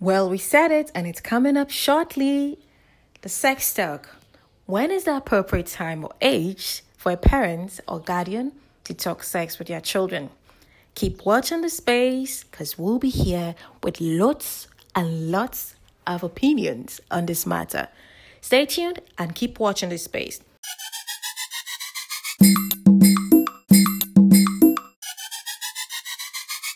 Well, we said it and it's coming up shortly. The sex talk. When is the appropriate time or age for a parent or guardian to talk sex with their children? Keep watching the space because we'll be here with lots and lots of opinions on this matter. Stay tuned and keep watching the space.